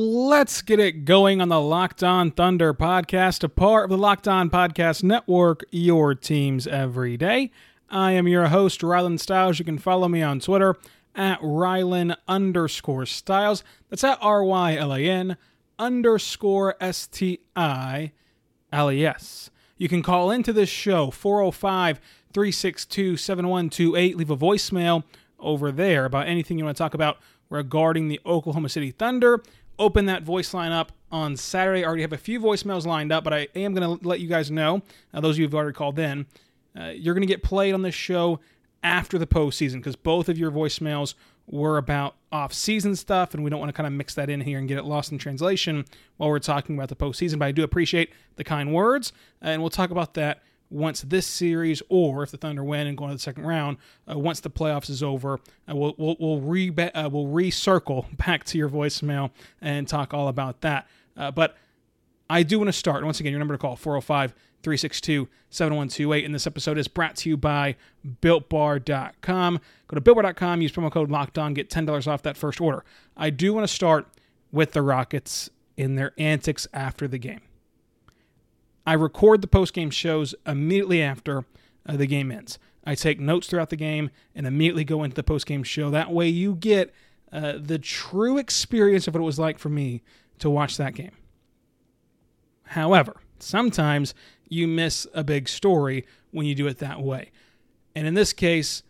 Let's get it going on the Locked On Thunder podcast, a part of the Locked On Podcast Network, your teams every day. I am your host, Rylan Stiles. You can follow me on Twitter at Rylan underscore Stiles. That's at R Y L A N underscore S T I L E S. You can call into this show, 405 362 7128. Leave a voicemail over there about anything you want to talk about regarding the Oklahoma City Thunder open that voice line up on Saturday. I already have a few voicemails lined up, but I am going to let you guys know, uh, those of you who've already called in, uh, you're going to get played on this show after the postseason because both of your voicemails were about off-season stuff, and we don't want to kind of mix that in here and get it lost in translation while we're talking about the postseason. But I do appreciate the kind words, and we'll talk about that once this series, or if the Thunder win and go into the second round, uh, once the playoffs is over, uh, we'll we'll we'll, re- uh, we'll recircle back to your voicemail and talk all about that. Uh, but I do want to start. Once again, your number to call 405 362 7128. And this episode is brought to you by BuiltBar.com. Go to BuiltBar.com, use promo code Locked On, get $10 off that first order. I do want to start with the Rockets in their antics after the game. I record the post game shows immediately after uh, the game ends. I take notes throughout the game and immediately go into the post game show. That way, you get uh, the true experience of what it was like for me to watch that game. However, sometimes you miss a big story when you do it that way. And in this case,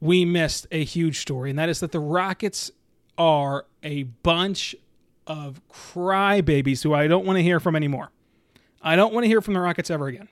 we missed a huge story, and that is that the Rockets are a bunch of crybabies who I don't want to hear from anymore. I don't want to hear from the Rockets ever again.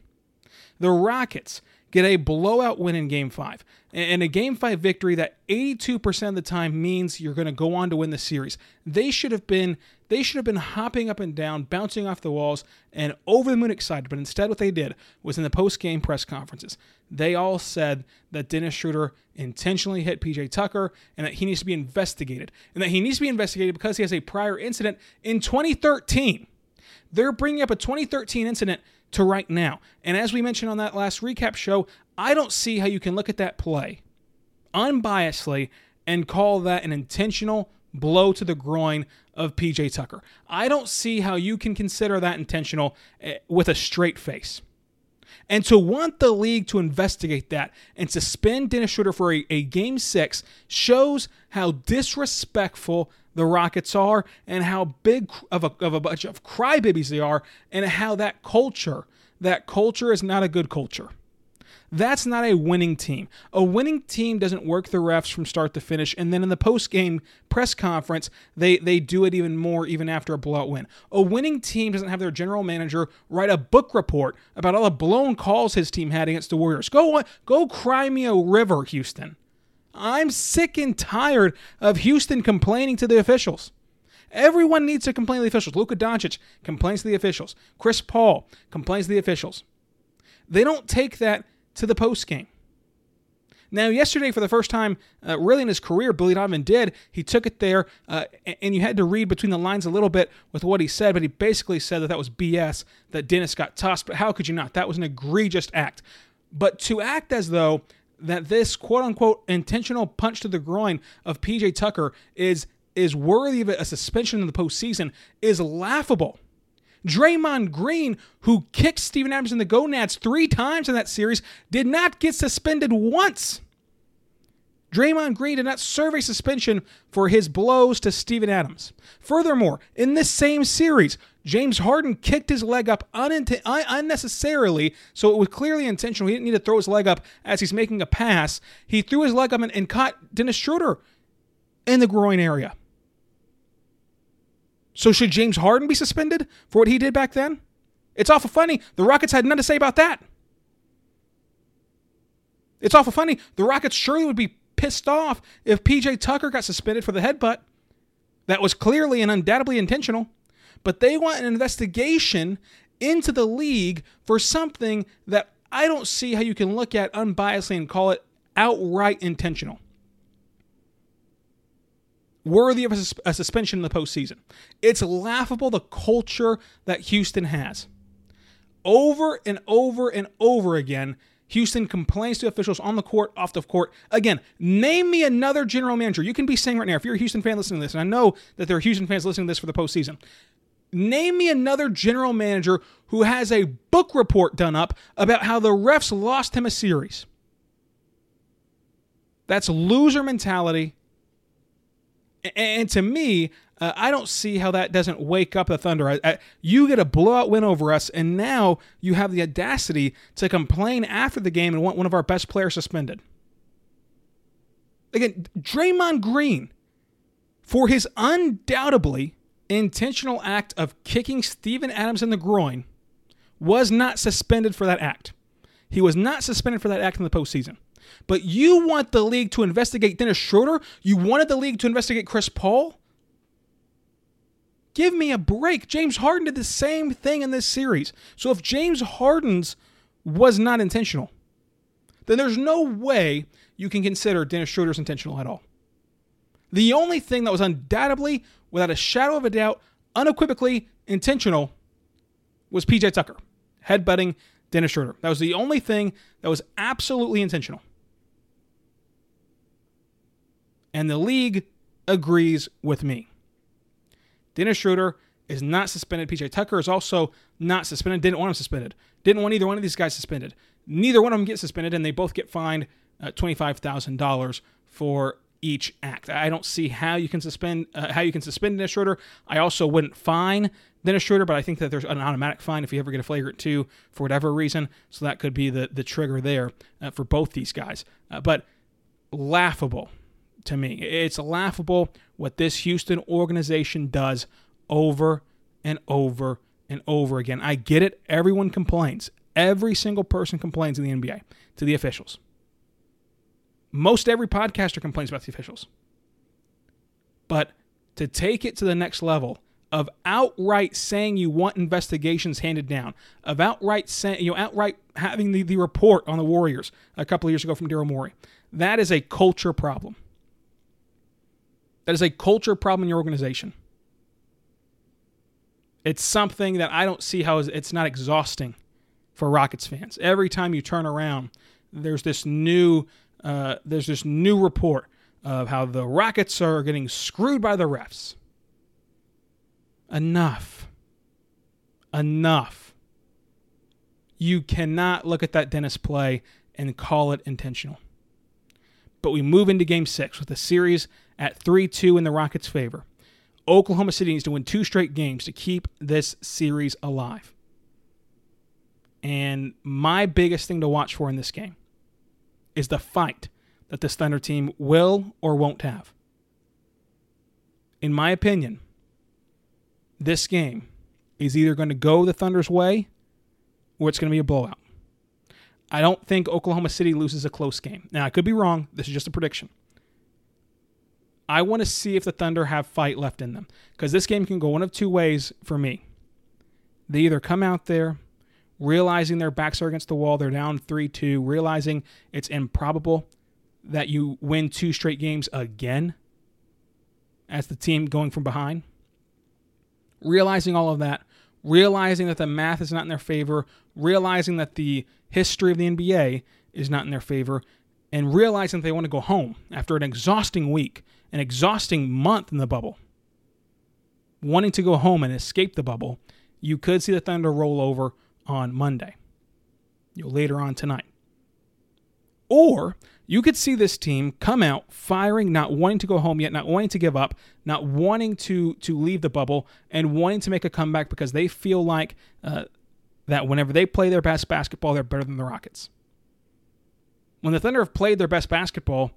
The Rockets get a blowout win in game five. And a game five victory that 82% of the time means you're going to go on to win the series. They should have been they should have been hopping up and down, bouncing off the walls, and over the moon excited. But instead, what they did was in the post-game press conferences, they all said that Dennis Schroder intentionally hit PJ Tucker and that he needs to be investigated. And that he needs to be investigated because he has a prior incident in 2013 they're bringing up a 2013 incident to right now. And as we mentioned on that last recap show, I don't see how you can look at that play unbiasedly and call that an intentional blow to the groin of PJ Tucker. I don't see how you can consider that intentional eh, with a straight face. And to want the league to investigate that and suspend Dennis Schroder for a, a game six shows how disrespectful the Rockets are and how big of a, of a bunch of crybabies they are and how that culture, that culture is not a good culture. That's not a winning team. A winning team doesn't work the refs from start to finish, and then in the post game press conference, they, they do it even more even after a blowout win. A winning team doesn't have their general manager write a book report about all the blown calls his team had against the Warriors. Go, go cry me a river, Houston. I'm sick and tired of Houston complaining to the officials. Everyone needs to complain to the officials. Luka Doncic complains to the officials. Chris Paul complains to the officials. They don't take that to the post game. Now, yesterday, for the first time, uh, really in his career, Billy Donovan did. He took it there, uh, and you had to read between the lines a little bit with what he said, but he basically said that that was BS, that Dennis got tossed. But how could you not? That was an egregious act. But to act as though that this quote unquote intentional punch to the groin of PJ Tucker is is worthy of a suspension in the postseason is laughable. Draymond Green, who kicked Steven Adams in the gonads three times in that series, did not get suspended once. Draymond Green did not serve a suspension for his blows to Steven Adams. Furthermore, in this same series, James Harden kicked his leg up unint- unnecessarily, so it was clearly intentional. He didn't need to throw his leg up as he's making a pass. He threw his leg up and, and caught Dennis Schroder in the groin area. So should James Harden be suspended for what he did back then? It's awful funny. The Rockets had nothing to say about that. It's awful funny. The Rockets surely would be pissed off if PJ Tucker got suspended for the headbutt. That was clearly and undoubtedly intentional. But they want an investigation into the league for something that I don't see how you can look at unbiasedly and call it outright intentional worthy of a, sus- a suspension in the postseason. It's laughable the culture that Houston has. Over and over and over again, Houston complains to officials on the court, off the court. Again, name me another general manager. You can be saying right now, if you're a Houston fan listening to this, and I know that there are Houston fans listening to this for the postseason, name me another general manager who has a book report done up about how the refs lost him a series. That's loser mentality and to me, uh, I don't see how that doesn't wake up the Thunder. I, I, you get a blowout win over us, and now you have the audacity to complain after the game and want one of our best players suspended. Again, Draymond Green, for his undoubtedly intentional act of kicking Steven Adams in the groin, was not suspended for that act. He was not suspended for that act in the postseason. But you want the league to investigate Dennis Schroder? You wanted the league to investigate Chris Paul? Give me a break. James Harden did the same thing in this series. So if James Harden's was not intentional, then there's no way you can consider Dennis Schroder's intentional at all. The only thing that was undoubtedly, without a shadow of a doubt, unequivocally intentional was PJ Tucker headbutting Dennis Schroder. That was the only thing that was absolutely intentional. And the league agrees with me. Dennis Schroder is not suspended. PJ Tucker is also not suspended. Didn't want him suspended. Didn't want either one of these guys suspended. Neither one of them get suspended, and they both get fined uh, twenty-five thousand dollars for each act. I don't see how you can suspend uh, how you can suspend Dennis Schroder. I also wouldn't fine Dennis Schroder, but I think that there's an automatic fine if you ever get a flagrant two for whatever reason. So that could be the the trigger there uh, for both these guys. Uh, but laughable to me. It's laughable what this Houston organization does over and over and over again. I get it. Everyone complains. Every single person complains in the NBA to the officials. Most every podcaster complains about the officials. But to take it to the next level of outright saying you want investigations handed down, of outright saying, you know, outright having the, the report on the Warriors a couple of years ago from Daryl Morey, that is a culture problem. That is a culture problem in your organization. It's something that I don't see how it's not exhausting for Rockets fans. Every time you turn around, there's this new uh, there's this new report of how the Rockets are getting screwed by the refs. Enough. Enough. You cannot look at that Dennis play and call it intentional. But we move into game six with a series at 3 2 in the Rockets' favor. Oklahoma City needs to win two straight games to keep this series alive. And my biggest thing to watch for in this game is the fight that this Thunder team will or won't have. In my opinion, this game is either going to go the Thunder's way or it's going to be a blowout. I don't think Oklahoma City loses a close game. Now, I could be wrong. This is just a prediction. I want to see if the Thunder have fight left in them because this game can go one of two ways for me. They either come out there realizing their backs are against the wall, they're down 3 2, realizing it's improbable that you win two straight games again as the team going from behind. Realizing all of that, realizing that the math is not in their favor, realizing that the history of the NBA is not in their favor, and realizing that they want to go home after an exhausting week, an exhausting month in the bubble. Wanting to go home and escape the bubble, you could see the Thunder roll over on Monday, you know, later on tonight. Or you could see this team come out firing, not wanting to go home yet, not wanting to give up, not wanting to to leave the bubble, and wanting to make a comeback because they feel like uh, that whenever they play their best basketball, they're better than the Rockets. When the Thunder have played their best basketball,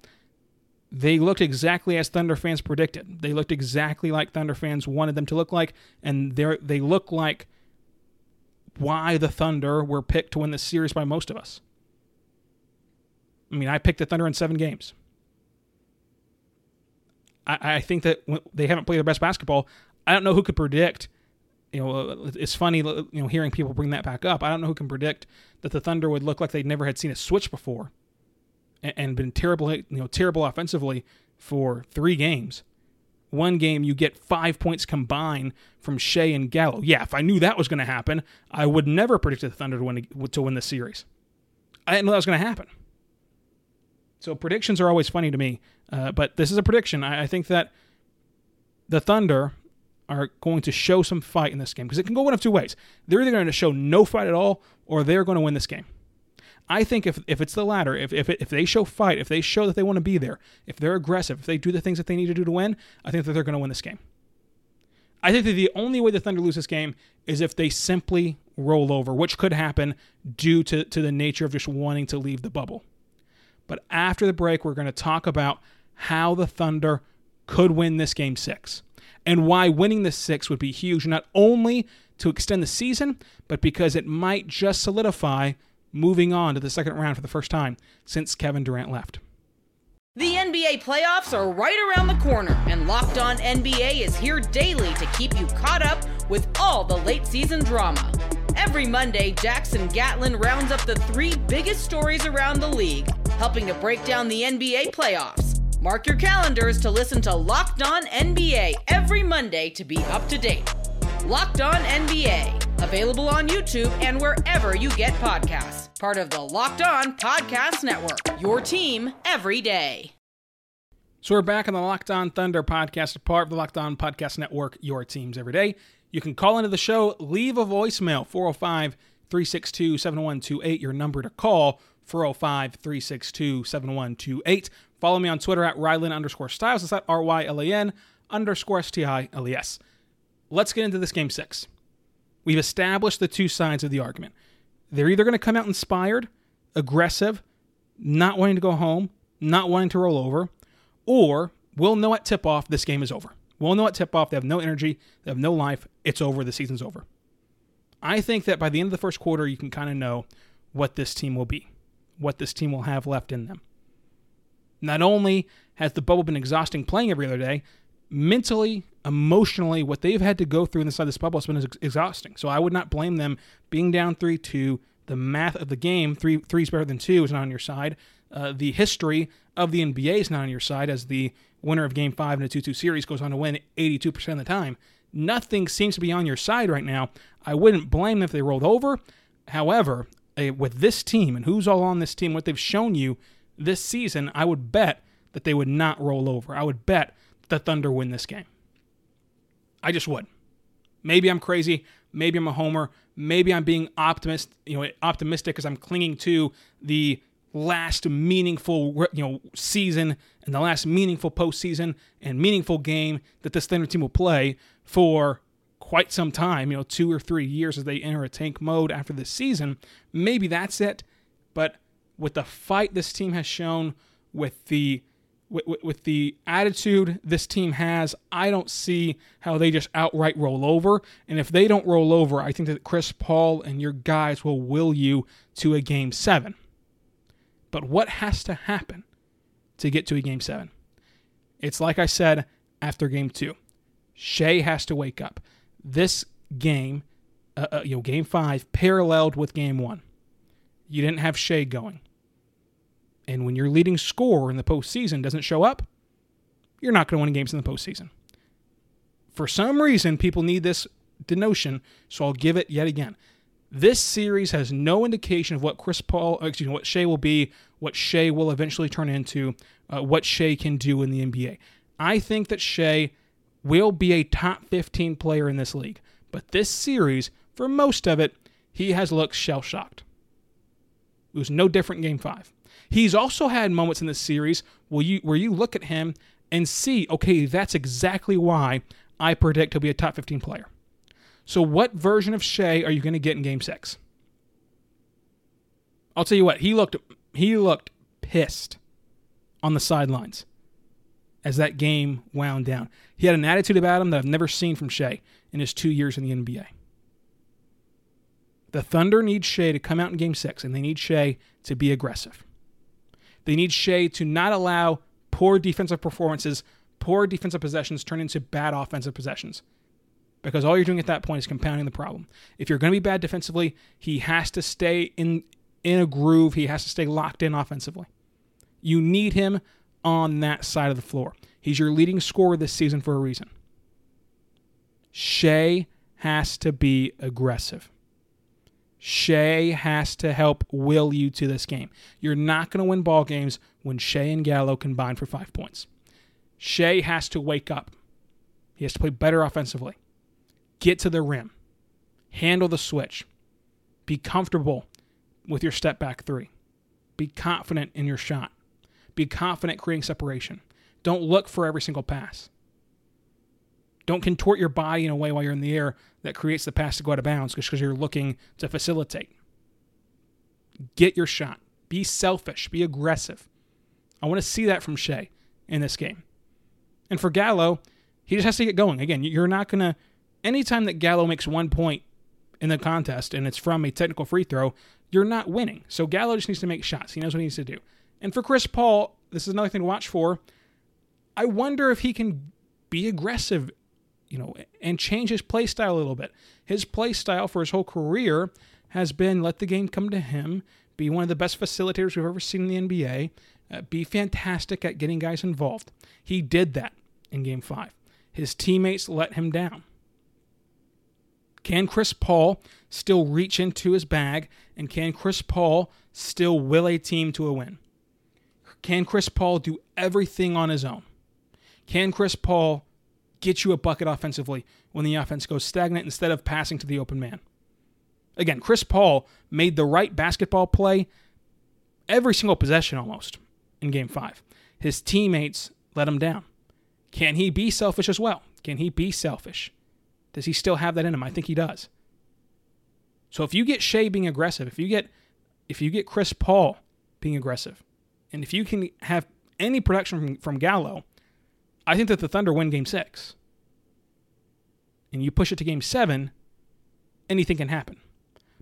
they looked exactly as Thunder fans predicted. They looked exactly like Thunder fans wanted them to look like, and they they look like why the Thunder were picked to win the series by most of us. I mean, I picked the Thunder in seven games. I, I think that they haven't played their best basketball. I don't know who could predict. You know, uh, it's funny, you know, hearing people bring that back up. I don't know who can predict that the Thunder would look like they never had seen a switch before, and, and been terrible, you know, terrible offensively for three games. One game you get five points combined from Shai and Gallo. Yeah, if I knew that was going to happen, I would never predict the Thunder to win to win the series. I didn't know that was going to happen. So predictions are always funny to me, uh, but this is a prediction. I, I, think that the Thunder are going to show some fight in this game because it can go one of two ways. They're either going to show no fight at all, or they're going to win this game. I think if, if it's the latter, if, if, if they show fight, if they show that they want to be there, if they're aggressive, if they do the things that they need to do to win, I think that they're going to win this game. I think that the only way the Thunder lose this game is if they simply roll over, which could happen due to, to the nature of just wanting to leave the bubble. But after the break, we're going to talk about how the Thunder could win this game six and why winning the six would be huge, not only to extend the season, but because it might just solidify moving on to the second round for the first time since Kevin Durant left. The NBA playoffs are right around the corner, and Locked On NBA is here daily to keep you caught up with all the late season drama. Every Monday, Jackson Gatlin rounds up the three biggest stories around the league, helping to break down the NBA playoffs. Mark your calendars to listen to Locked On NBA every Monday to be up to date. Locked On NBA, available on YouTube and wherever you get podcasts. Part of the Locked On Podcast Network, your team every day. So we're back on the Locked On Thunder podcast, part of the Locked On Podcast Network, your teams every day. You can call into the show, leave a voicemail, 405 362 7128, your number to call, 405 362 7128. Follow me on Twitter at Rylan underscore Stiles. That's at R Y L A N underscore S T I L E S. Let's get into this game six. We've established the two sides of the argument. They're either going to come out inspired, aggressive, not wanting to go home, not wanting to roll over, or we'll know at tip off this game is over. We'll know at tip off they have no energy, they have no life, it's over, the season's over. I think that by the end of the first quarter, you can kind of know what this team will be, what this team will have left in them. Not only has the bubble been exhausting playing every other day, mentally, emotionally, what they've had to go through inside this bubble has been ex- exhausting. So I would not blame them being down 3 2. The math of the game, three three is better than two, is not on your side. Uh, the history of the NBA is not on your side as the winner of game five in a 2 2 series goes on to win 82% of the time. Nothing seems to be on your side right now. I wouldn't blame them if they rolled over. However, with this team and who's all on this team, what they've shown you this season, I would bet that they would not roll over. I would bet the Thunder win this game. I just would. Maybe I'm crazy. Maybe I'm a homer. Maybe I'm being optimist, you know, optimistic because I'm clinging to the last meaningful, you know, season and the last meaningful postseason and meaningful game that this Thunder team will play for quite some time, you know, two or three years as they enter a tank mode after this season. Maybe that's it, but with the fight this team has shown, with the with, with, the attitude this team has, I don't see how they just outright roll over. And if they don't roll over, I think that Chris Paul and your guys will will you to a game seven. But what has to happen to get to a game seven? It's like I said after game two. Shai has to wake up. This game, uh, uh, you know, game five paralleled with game one. You didn't have Shai going. And when your leading scorer in the postseason doesn't show up, you're not going to win games in the postseason. For some reason, people need this denotion, so I'll give it yet again. This series has no indication of what Chris Paul, uh, excuse me, what Shai will be, what Shai will eventually turn into, uh, what Shai can do in the NBA. I think that Shai will be a top 15 player in this league, but this series, for most of it, he has looked shell shocked. It was no different in game five. He's also had moments in this series where you where you look at him and see, okay, that's exactly why I predict he'll be a top 15 player. So what version of Shai are you going to get in game 6? I'll tell you what, he looked he looked pissed on the sidelines as that game wound down. He had an attitude about him that I've never seen from Shai in his 2 years in the NBA. The Thunder need Shai to come out in game 6 and they need Shai to be aggressive. They need Shai to not allow poor defensive performances, poor defensive possessions turn into bad offensive possessions. Because all you're doing at that point is compounding the problem. If you're going to be bad defensively, he has to stay in in a groove. He has to stay locked in offensively. You need him on that side of the floor. He's your leading scorer this season for a reason. Shai has to be aggressive. Shai has to help will you to this game. You're not going to win ball games when Shai and Gallo combine for five points. Shai has to wake up. He has to play better offensively. Get to the rim. Handle the switch. Be comfortable with your step back three. Be confident in your shot. Be confident creating separation. Don't look for every single pass. Don't contort your body in a way while you're in the air that creates the pass to go out of bounds just because you're looking to facilitate. Get your shot. Be selfish. Be aggressive. I want to see that from Shai in this game. And for Gallo, he just has to get going. Again, you're not going to, anytime that Gallo makes one point in the contest and it's from a technical free throw, you're not winning. So Gallo just needs to make shots. He knows what he needs to do. And for Chris Paul, this is another thing to watch for. I wonder if he can be aggressive you know, and change his play style a little bit. His play style for his whole career has been let the game come to him, be one of the best facilitators we've ever seen in the NBA, uh, be fantastic at getting guys involved. He did that in game five. His teammates let him down. Can Chris Paul still reach into his bag, and can Chris Paul still will a team to a win? Can Chris Paul do everything on his own? Can Chris Paul get you a bucket offensively when the offense goes stagnant instead of passing to the open man. Again, Chris Paul made the right basketball play every single possession almost in game five. His teammates let him down. Can he be selfish as well? Can he be selfish? Does he still have that in him? I think he does. So if you get Shai being aggressive, if you get if you get Chris Paul being aggressive, and if you can have any production from, from Gallo, I think that the Thunder win game six. And you push it to game seven, anything can happen.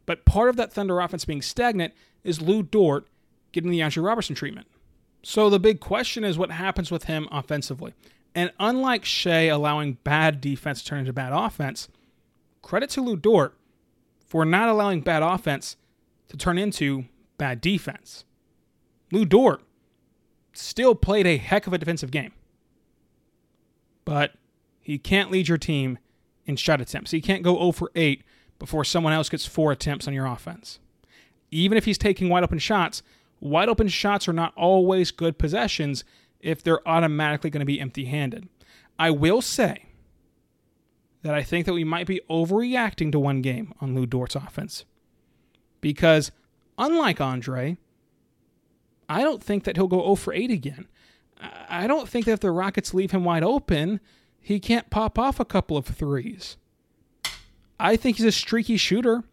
But part of that Thunder offense being stagnant is Lu Dort getting the Andre Roberson treatment. So the big question is what happens with him offensively. And unlike Shai allowing bad defense to turn into bad offense, credit to Lu Dort for not allowing bad offense to turn into bad defense. Lu Dort still played a heck of a defensive game but he can't lead your team in shot attempts. He can't go 0 for 8 before someone else gets four attempts on your offense. Even if he's taking wide open shots, wide open shots are not always good possessions if they're automatically going to be empty handed. I will say that I think that we might be overreacting to one game on Lu Dort's offense. Because unlike Andre, I don't think that he'll go 0 for 8 again. I don't think that if the Rockets leave him wide open, he can't pop off a couple of threes. I think he's a streaky shooter.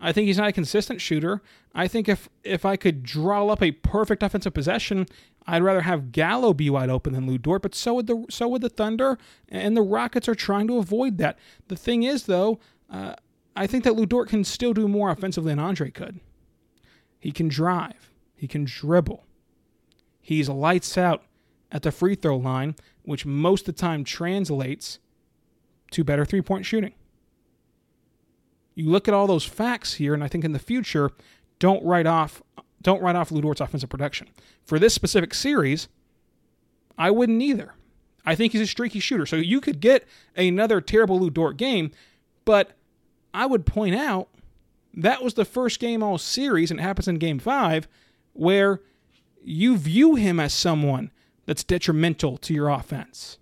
I think he's not a consistent shooter. I think if if I could draw up a perfect offensive possession, I'd rather have Gallo be wide open than Lu Dort. But so would the so would the Thunder, and the Rockets are trying to avoid that. The thing is, though, uh, I think that Lu Dort can still do more offensively than Andre could. He can drive. He can dribble. He's lights out at the free throw line, which most of the time translates to better three point shooting. You look at all those facts here, and I think in the future, don't write off don't write off Dort's offensive production. For this specific series, I wouldn't either. I think he's a streaky shooter. So you could get another terrible Lu Dort game, but I would point out that was the first game all series, and it happens in game five, where you view him as someone that's detrimental to your offense.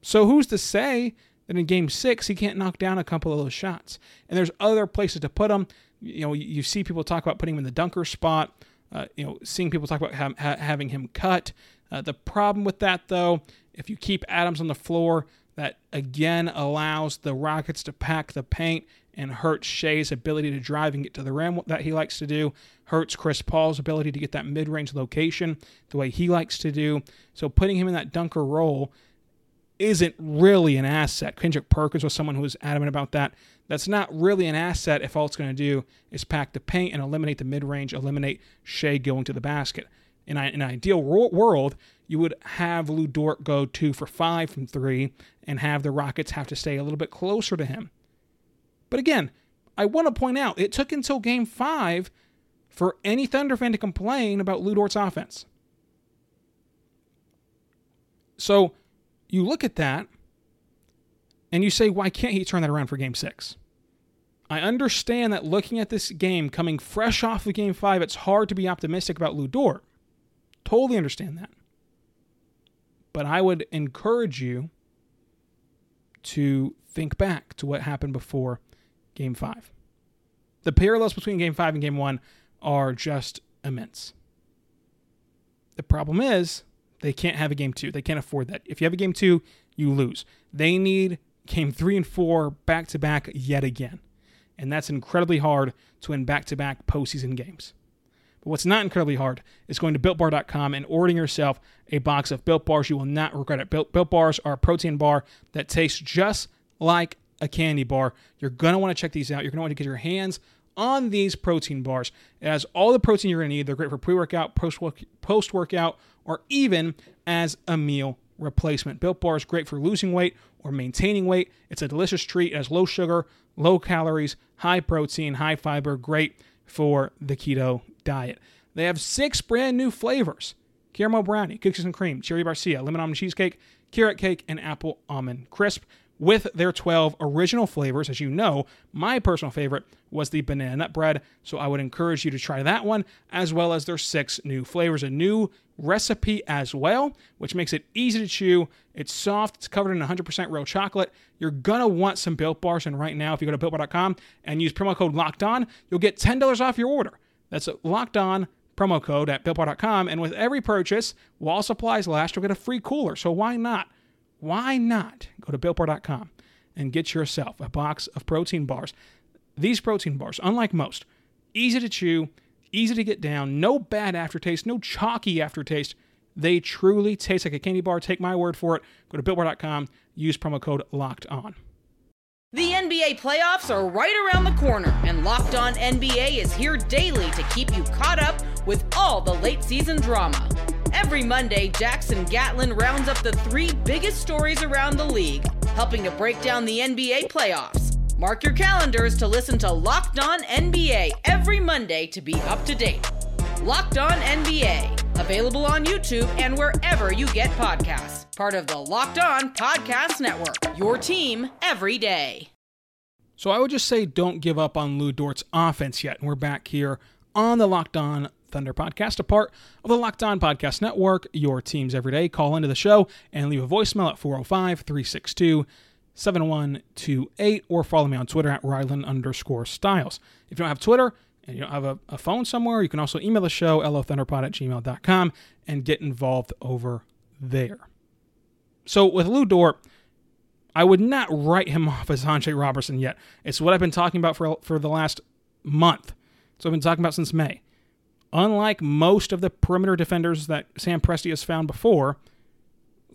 So who's to say that in game six he can't knock down a couple of those shots? And there's other places to put him. You know, you see people talk about putting him in the dunker spot. Uh, you know, seeing people talk about ha- ha- having him cut. Uh, the problem with that, though, if you keep Adams on the floor, that again allows the Rockets to pack the paint and hurts Shai's ability to drive and get to the rim that he likes to do, hurts Chris Paul's ability to get that mid range location the way he likes to do. So putting him in that dunker role isn't really an asset. Kendrick Perkins was someone who was adamant about that. That's not really an asset if all it's going to do is pack the paint and eliminate the mid range, eliminate Shai going to the basket. In an ideal world, you would have Lu Dort go two for five from three and have the Rockets have to stay a little bit closer to him. But again, I want to point out it took until game five for any Thunder fan to complain about Dort's offense. So you look at that and you say, why can't he turn that around for game six? I understand that looking at this game coming fresh off of game five, it's hard to be optimistic about Lu Dort. Totally understand that. But I would encourage you to think back to what happened before game five. The parallels between game five and game one are just immense. The problem is they can't have a game two. They can't afford that. If you have a game two, you lose. They need game three and four back to back yet again. And that's incredibly hard to win back to back postseason games. But what's not incredibly hard is going to builtbar.com and ordering yourself a box of built bars. You will not regret it. Built, built bars are a protein bar that tastes just like a candy bar. You're going to want to check these out. You're going to want to get your hands on these protein bars. It has all the protein you're going to need. They're great for pre workout, post workout, or even as a meal replacement. Built Bar is great for losing weight or maintaining weight. It's a delicious treat. It has low sugar, low calories, high protein, high fiber, great for the keto diet. They have six brand new flavors caramel brownie, cookies and cream, cherry barcia, lemon almond cheesecake, carrot cake, and apple almond crisp with their 12 original flavors. As you know, my personal favorite was the banana nut bread, so I would encourage you to try that one, as well as their six new flavors. A new recipe as well, which makes it easy to chew. It's soft, it's covered in 100% real chocolate. You're gonna want some Built Bars, and right now, if you go to BuiltBar.com and use promo code Locked On, you'll get $10 off your order. That's Locked On promo code at BuiltBar.com, and with every purchase, while supplies last, you'll get a free cooler. So why not? Why not go to BuiltBar.com and get yourself a box of protein bars? These protein bars, unlike most, easy to chew, easy to get down, no bad aftertaste, no chalky aftertaste. They truly taste like a candy bar. Take my word for it. Go to BuiltBar.com, use promo code LOCKED ON. The NBA playoffs are right around the corner, and Locked On NBA is here daily to keep you caught up with all the late season drama. Every Monday, Jackson Gatlin rounds up the three biggest stories around the league, helping to break down the NBA playoffs. Mark your calendars to listen to Locked On NBA every Monday to be up to date. Locked On NBA, available on YouTube and wherever you get podcasts. Part of the Locked On Podcast Network, your team every day. So I would just say don't give up on Lu Dort's offense yet. And we're back here on the Locked On Thunder podcast, a part of the Locked On Podcast Network, your teams every day. Call into the show and leave a voicemail at 405 362 7128 or follow me on Twitter at Rylan underscore Stiles. If you don't have Twitter and you don't have a, a phone somewhere, you can also email the show, lothunderpod at gmail.com, and get involved over there. So with Lu Dort, I would not write him off as Andre Roberson yet. It's what I've been talking about for, for the last month. So I've been talking about since May. Unlike most of the perimeter defenders that Sam Presti has found before,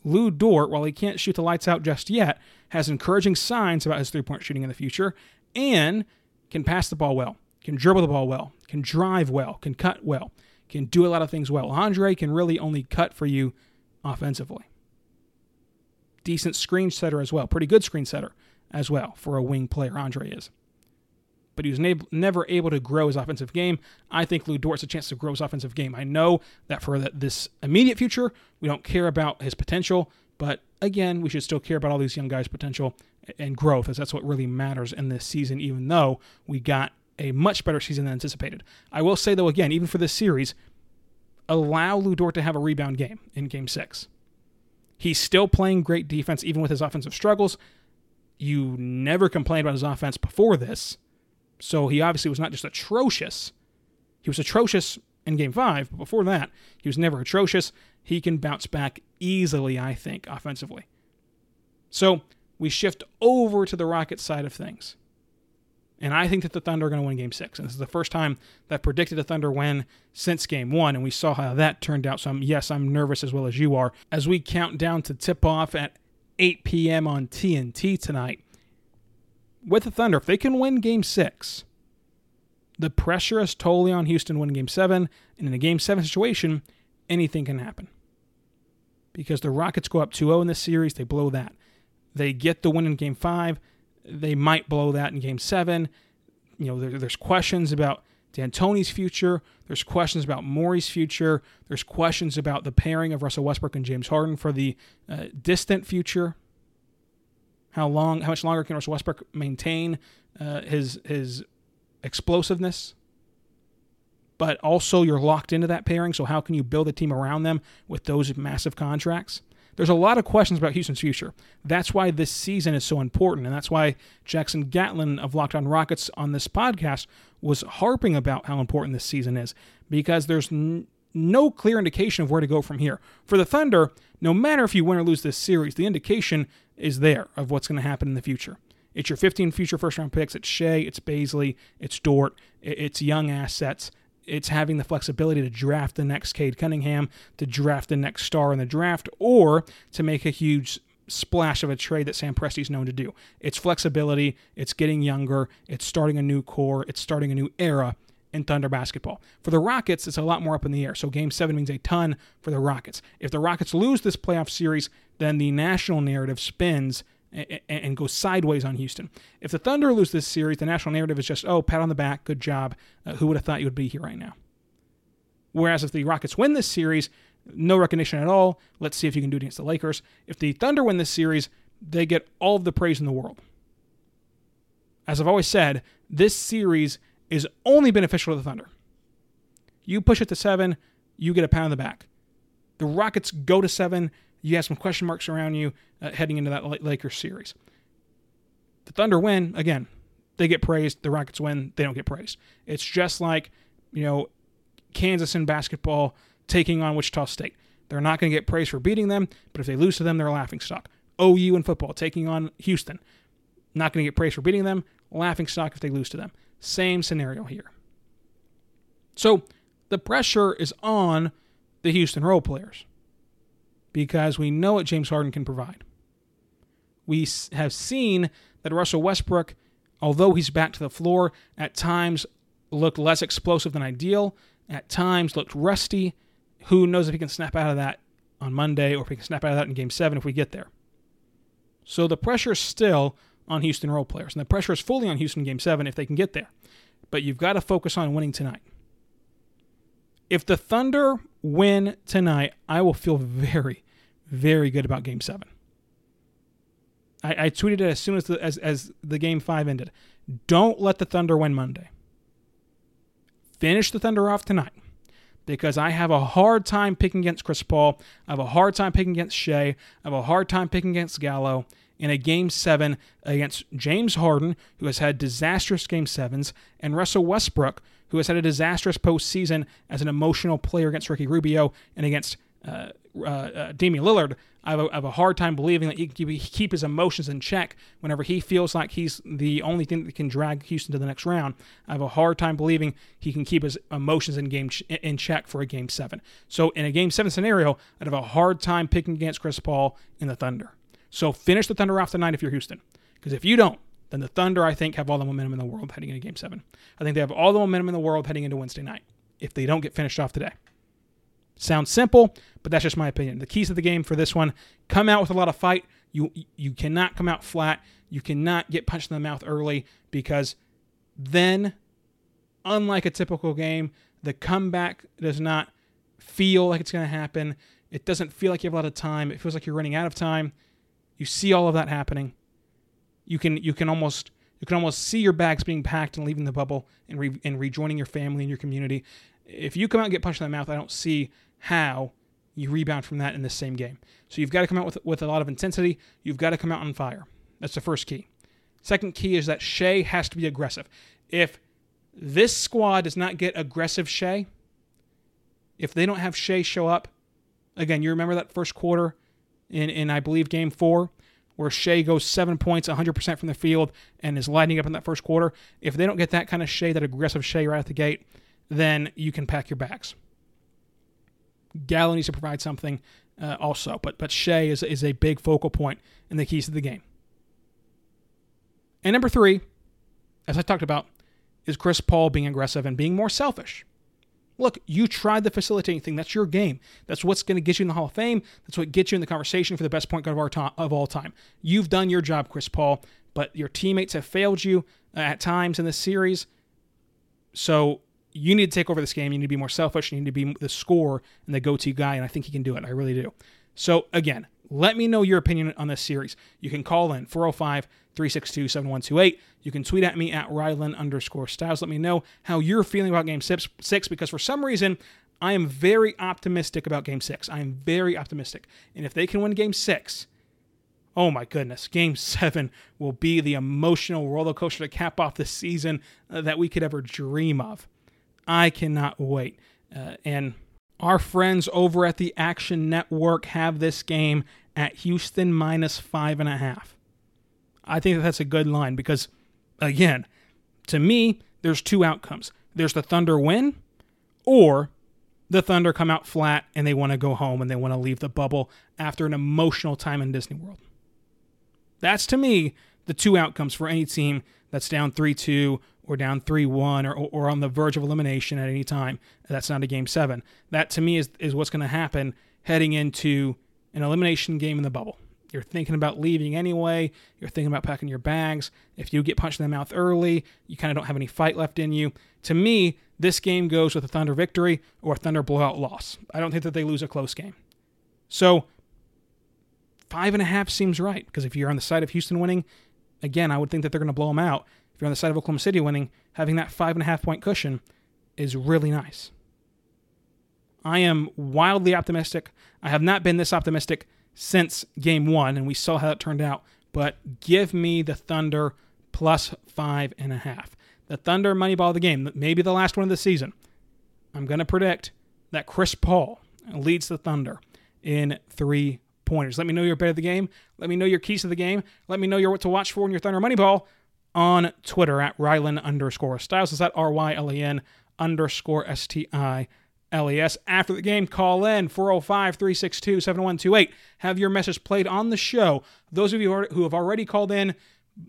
Lu Dort, while he can't shoot the lights out just yet, has encouraging signs about his three point shooting in the future and can pass the ball well, can dribble the ball well, can drive well, can cut well, can do a lot of things well. Andre can really only cut for you offensively. Decent screen setter as well, pretty good screen setter as well for a wing player. Andre is. But he was never able to grow his offensive game. I think Lu Dort's a chance to grow his offensive game. I know that for this immediate future, we don't care about his potential, but again, we should still care about all these young guys' potential and growth, as that's what really matters in this season, even though we got a much better season than anticipated. I will say, though, again, even for this series, allow Lu Dort to have a rebound game in game six. He's still playing great defense, even with his offensive struggles. You never complained about his offense before this. So he obviously was not just atrocious. He was atrocious in game five, but before that, he was never atrocious. He can bounce back easily, I think, offensively. So we shift over to the Rockets side of things. And I think that the Thunder are going to win game six. And this is the first time that I've predicted a Thunder win since game one. And we saw how that turned out. So, I'm, yes, I'm nervous as well as you are. As we count down to tip off at 8 p.m. on TNT tonight, with the Thunder, if they can win game six, the pressure is totally on Houston win game seven. And in a game seven situation, anything can happen. Because the Rockets go up 2 0 in this series, they blow that. They get the win in game five they might blow that in game seven. You know, there, there's questions about D'Antoni's future. There's questions about Morey's future. There's questions about the pairing of Russell Westbrook and James Harden for the uh, distant future. How long? How much longer can Russell Westbrook maintain uh, his his explosiveness? But also, you're locked into that pairing. So how can you build a team around them with those massive contracts? There's a lot of questions about Houston's future. That's why this season is so important, and that's why Jackson Gatlin of Locked On Rockets on this podcast was harping about how important this season is because there's n- no clear indication of where to go from here. For the Thunder, no matter if you win or lose this series, the indication is there of what's going to happen in the future. It's your 15 future first round picks. It's Shai, it's Bazley, it's Dort, it's young assets it's having the flexibility to draft the next Cade Cunningham, to draft the next star in the draft, or to make a huge splash of a trade that Sam Presti's known to do. It's flexibility, it's getting younger, it's starting a new core, it's starting a new era in Thunder basketball. For the Rockets, it's a lot more up in the air. So game seven means a ton for the Rockets. If the Rockets lose this playoff series, then the national narrative spins and go sideways on Houston. If the Thunder lose this series, the national narrative is just, oh, pat on the back, good job. Uh, who would have thought you would be here right now? Whereas if the Rockets win this series, no recognition at all. Let's see if you can do it against the Lakers. If the Thunder win this series, they get all of the praise in the world. As I've always said, this series is only beneficial to the Thunder. You push it to seven, you get a pound in the back. The Rockets go to seven, you have some question marks around you uh, heading into that Lakers series. The Thunder win again. They get praised. The Rockets win. They don't get praised. It's just like you know Kansas in basketball taking on Wichita State. They're not going to get praised for beating them, but if they lose to them, they're a laughing stock. OU in football taking on Houston. Not going to get praised for beating them, laughing stock if they lose to them. Same scenario here. So the pressure is on the Houston role players because we know what James Harden can provide. We have seen that Russell Westbrook, although he's back to the floor, at times looked less explosive than ideal, at times looked rusty. Who knows if he can snap out of that on Monday or if he can snap out of that in game seven if we get there. So the pressure is still on Houston role players, and the pressure is fully on Houston game seven if they can get there. But you've got to focus on winning tonight. If the Thunder win tonight, I will feel very, very good about Game Seven. I, I tweeted it as soon as the, as as the Game Five ended. Don't let the Thunder win Monday. Finish the Thunder off tonight because I have a hard time picking against Chris Paul. I have a hard time picking against Shai. I have a hard time picking against Gallo in a game seven against James Harden, who has had disastrous game sevens, and Russell Westbrook, who has had a disastrous postseason as an emotional player against Ricky Rubio and against uh, uh, uh, Damian Lillard, I have, a, I have, a hard time believing that he can keep his emotions in check whenever he feels like he's the only thing that can drag Houston to the next round. I have a hard time believing he can keep his emotions in game in check for a game seven. So in a game seven scenario, I'd have a hard time picking against Chris Paul in the Thunder. So finish the Thunder off tonight if you're Houston, because if you don't, then the Thunder I think have all the momentum in the world heading into game seven. I think they have all the momentum in the world heading into Wednesday night if they don't get finished off today. Sounds simple, but that's just my opinion. The keys of the game for this one come out with a lot of fight. You you cannot come out flat. You cannot get punched in the mouth early because then, unlike a typical game, the comeback does not feel like it's going to happen. It doesn't feel like you have a lot of time. It feels like you're running out of time. You see all of that happening. You can you can almost you can almost see your bags being packed and leaving the bubble and, re, and rejoining your family and your community. If you come out and get punched in the mouth, I don't see how you rebound from that in the same game. So you've got to come out with, with a lot of intensity. You've got to come out on fire. That's the first key. Second key is that Shai has to be aggressive. If this squad does not get aggressive Shai, if they don't have Shai show up, again, you remember that first quarter in, in I believe, game four, where Shai goes seven points, 100% from the field, and is lighting up in that first quarter. If they don't get that kind of Shai, that aggressive Shai right at the gate, then you can pack your bags. Gallo needs to provide something uh, also, but but Shai is is a big focal point in the keys to the game. And number three, as I talked about, is Chris Paul being aggressive and being more selfish. Look, you tried the facilitating thing. That's your game. That's what's going to get you in the Hall of Fame. That's what gets you in the conversation for the best point guard of, our to- of all time. You've done your job, Chris Paul, but your teammates have failed you uh, at times in this series. So you need to take over this game. You need to be more selfish. You need to be the scorer and the go-to guy, and I think he can do it. I really do. So again, let me know your opinion on this series. You can call in 405 362 7128. You can tweet at me at Rylan underscore Stiles. Let me know how you're feeling about game six, six because for some reason, I am very optimistic about game six. I am very optimistic. And if they can win game six, oh my goodness, game seven will be the emotional roller coaster to cap off the season uh, that we could ever dream of. I cannot wait. Uh, and our friends over at the Action Network have this game at Houston minus five and a half. I think that that's a good line because, again, to me, there's two outcomes. There's the Thunder win, or the Thunder come out flat and they want to go home and they want to leave the bubble after an emotional time in Disney World. That's to me the two outcomes for any team that's down 3 2 or down 3 1 or, or on the verge of elimination at any time. That's not a game seven. That to me is, is what's going to happen heading into an elimination game in the bubble. You're thinking about leaving anyway. You're thinking about packing your bags. If you get punched in the mouth early, you kind of don't have any fight left in you. To me, this game goes with a Thunder victory or a Thunder blowout loss. I don't think that they lose a close game. So, five and a half seems right because if you're on the side of Houston winning, again, I would think that they're going to blow them out if you're on the side of Oklahoma City winning, having that five and a half point cushion is really nice. I am wildly optimistic. I have not been this optimistic since game one, and we saw how it turned out. But give me the Thunder plus five and a half. The Thunder moneyball of the game, maybe the last one of the season. I'm going to predict that Chris Paul leads the Thunder in three pointers. Let me know your bet of the game. Let me know your keys to the game. Let me know your what to watch for in your Thunder Moneyball on Twitter at Rylan underscore Stiles. Is that R Y L E N underscore S T I L E S. After the game, call in 405 362 7128. Have your message played on the show. Those of you who have already called in,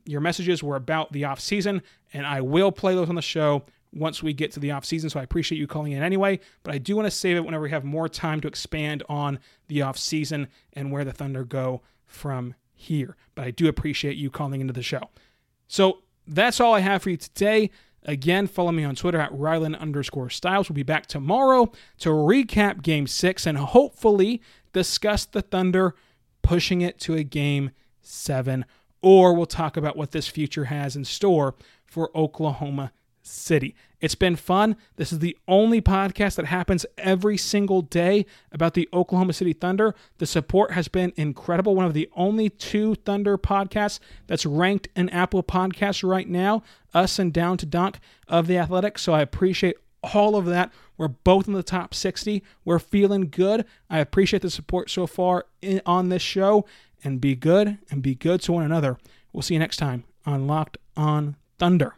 your messages were about the off season, and I will play those on the show once we get to the off season. So I appreciate you calling in anyway, but I do want to save it whenever we have more time to expand on the off season and where the Thunder go from here. But I do appreciate you calling into the show. So that's all I have for you today. Again, follow me on Twitter at Rylan underscore Stiles. We'll be back tomorrow to recap game six and hopefully discuss the Thunder pushing it to a game seven. Or we'll talk about what this future has in store for Oklahoma City. It's been fun. This is the only podcast that happens every single day about the Oklahoma City Thunder. The support has been incredible. One of the only two Thunder podcasts that's ranked in Apple Podcasts right now, us and Down to Dunk of The Athletic. So I appreciate all of that. We're both in the top 60. We're feeling good. I appreciate the support so far in, on this show. And be good and be good to one another. We'll see you next time on Locked on Thunder.